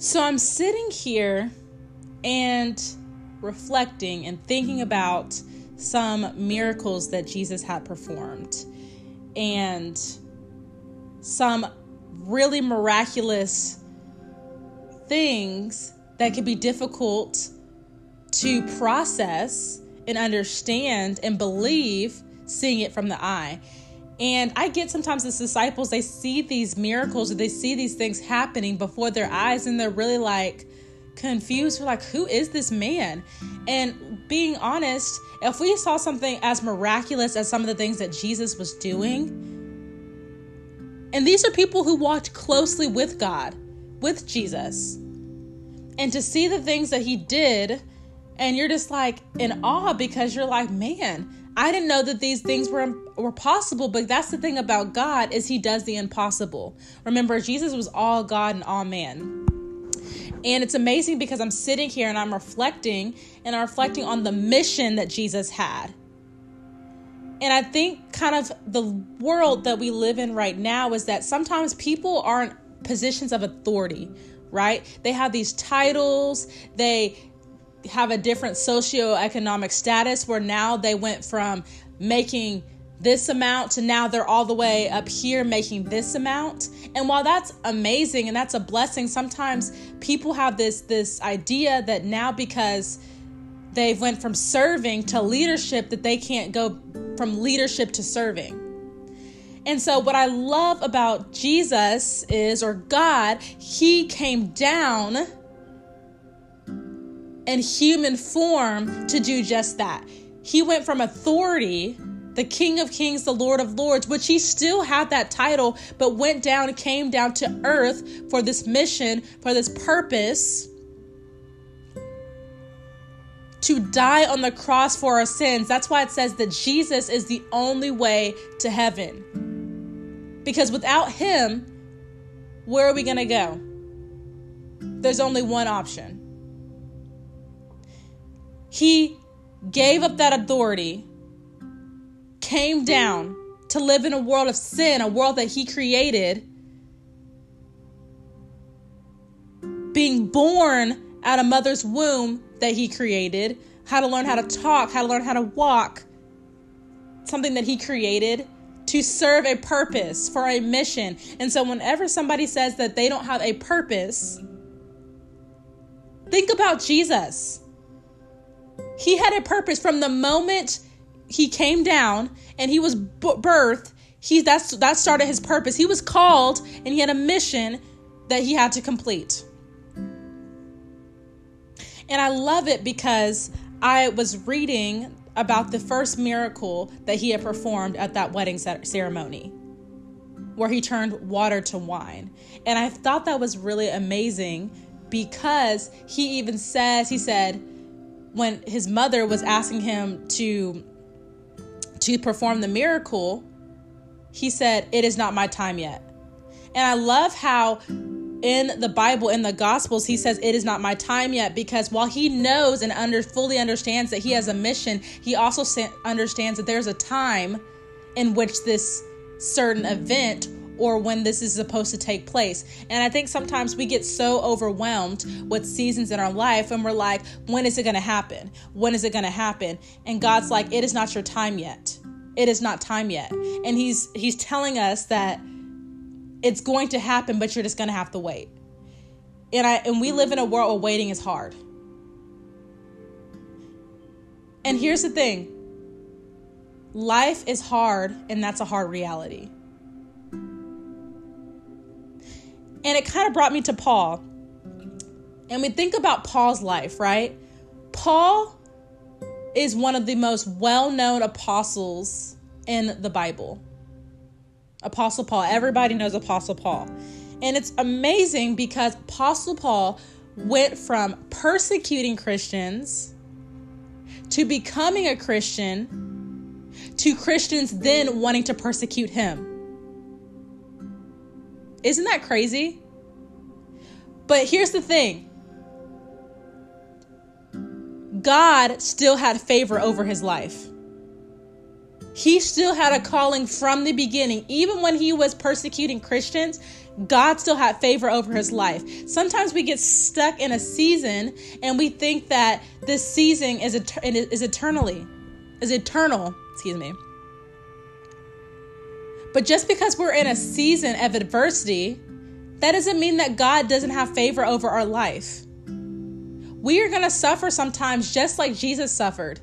So I'm sitting here and reflecting and thinking about some miracles that Jesus had performed and some really miraculous things that could be difficult to process and understand and believe seeing it from the eye. And I get sometimes as disciples, they see these miracles they see these things happening before their eyes and they're really like confused. We're like, who is this man? And being honest, if we saw something as miraculous as some of the things that Jesus was doing, and these are people who walked closely with God, with Jesus, and to see the things that he did, and you're just like in awe because you're like, man, I didn't know that these things were were possible, but that's the thing about God is he does the impossible. Remember, Jesus was all God and all man. And it's amazing because I'm sitting here and I'm reflecting and I'm reflecting on the mission that Jesus had. And I think kind of the world that we live in right now is that sometimes people aren't positions of authority, right? They have these titles, they have a different socioeconomic status where now they went from making this amount to now they're all the way up here making this amount and while that's amazing and that's a blessing sometimes people have this this idea that now because they've went from serving to leadership that they can't go from leadership to serving and so what i love about jesus is or god he came down in human form to do just that. He went from authority, the King of Kings, the Lord of Lords, which he still had that title, but went down, came down to earth for this mission, for this purpose to die on the cross for our sins. That's why it says that Jesus is the only way to heaven. Because without him, where are we going to go? There's only one option he gave up that authority, came down to live in a world of sin, a world that he created, being born out of mother's womb that he created, how to learn how to talk, how to learn how to walk, something that he created to serve a purpose for a mission. And so, whenever somebody says that they don't have a purpose, think about Jesus. He had a purpose from the moment he came down and he was birthed. He that's that started his purpose. He was called and he had a mission that he had to complete. And I love it because I was reading about the first miracle that he had performed at that wedding ceremony where he turned water to wine. And I thought that was really amazing because he even says, he said, when his mother was asking him to to perform the miracle, he said, "It is not my time yet." And I love how in the Bible, in the Gospels, he says, It is not my time yet, because while he knows and under, fully understands that he has a mission, he also understands that there's a time in which this certain event or when this is supposed to take place. And I think sometimes we get so overwhelmed with seasons in our life and we're like, when is it going to happen? When is it going to happen? And God's like, it is not your time yet. It is not time yet. And he's he's telling us that it's going to happen, but you're just going to have to wait. And I and we live in a world where waiting is hard. And here's the thing. Life is hard, and that's a hard reality. And it kind of brought me to Paul. And we think about Paul's life, right? Paul is one of the most well known apostles in the Bible. Apostle Paul. Everybody knows Apostle Paul. And it's amazing because Apostle Paul went from persecuting Christians to becoming a Christian to Christians then wanting to persecute him. Isn't that crazy? But here's the thing God still had favor over his life. He still had a calling from the beginning. Even when he was persecuting Christians, God still had favor over his life. Sometimes we get stuck in a season and we think that this season is, et- is eternally, is eternal, excuse me. But just because we're in a season of adversity, that doesn't mean that God doesn't have favor over our life. We are going to suffer sometimes just like Jesus suffered.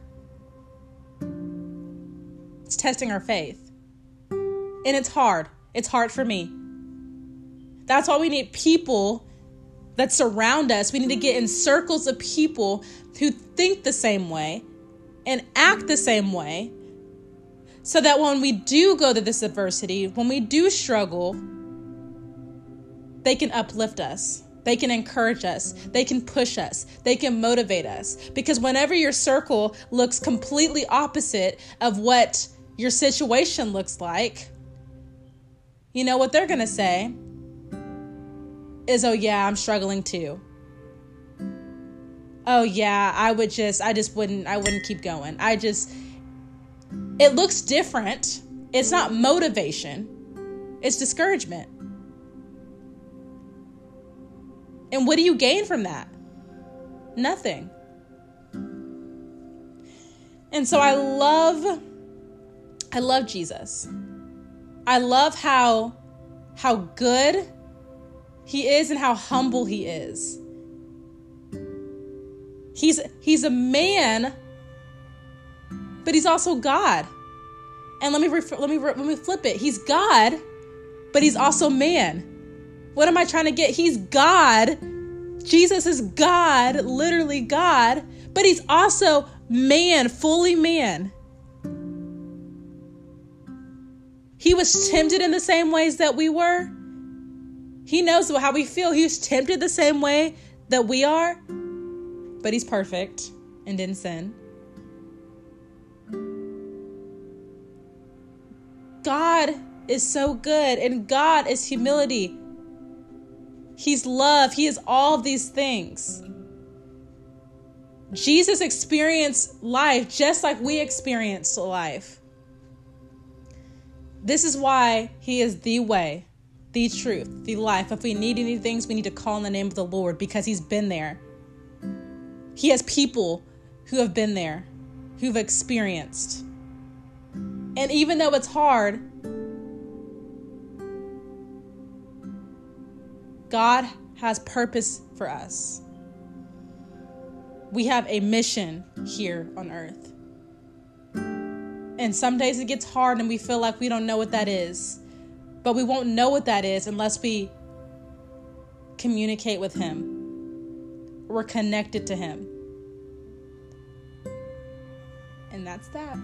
It's testing our faith. And it's hard. It's hard for me. That's why we need people that surround us. We need to get in circles of people who think the same way and act the same way so that when we do go to this adversity, when we do struggle, they can uplift us. They can encourage us. They can push us. They can motivate us. Because whenever your circle looks completely opposite of what your situation looks like, you know what they're going to say is, oh, yeah, I'm struggling too. Oh, yeah, I would just, I just wouldn't, I wouldn't keep going. I just, it looks different. It's not motivation, it's discouragement. And what do you gain from that? Nothing. And so I love I love Jesus. I love how how good he is and how humble he is. He's he's a man but he's also God. And let me ref- let me let me flip it. He's God, but he's also man. What am I trying to get? He's God. Jesus is God, literally God, but he's also man, fully man. He was tempted in the same ways that we were. He knows how we feel. He was tempted the same way that we are, but he's perfect and didn't sin. God is so good, and God is humility. He's love. He is all these things. Jesus experienced life just like we experienced life. This is why he is the way, the truth, the life. If we need any things, we need to call in the name of the Lord because he's been there. He has people who have been there, who've experienced. And even though it's hard, God has purpose for us. We have a mission here on earth. And some days it gets hard and we feel like we don't know what that is. But we won't know what that is unless we communicate with Him. We're connected to Him. And that's that.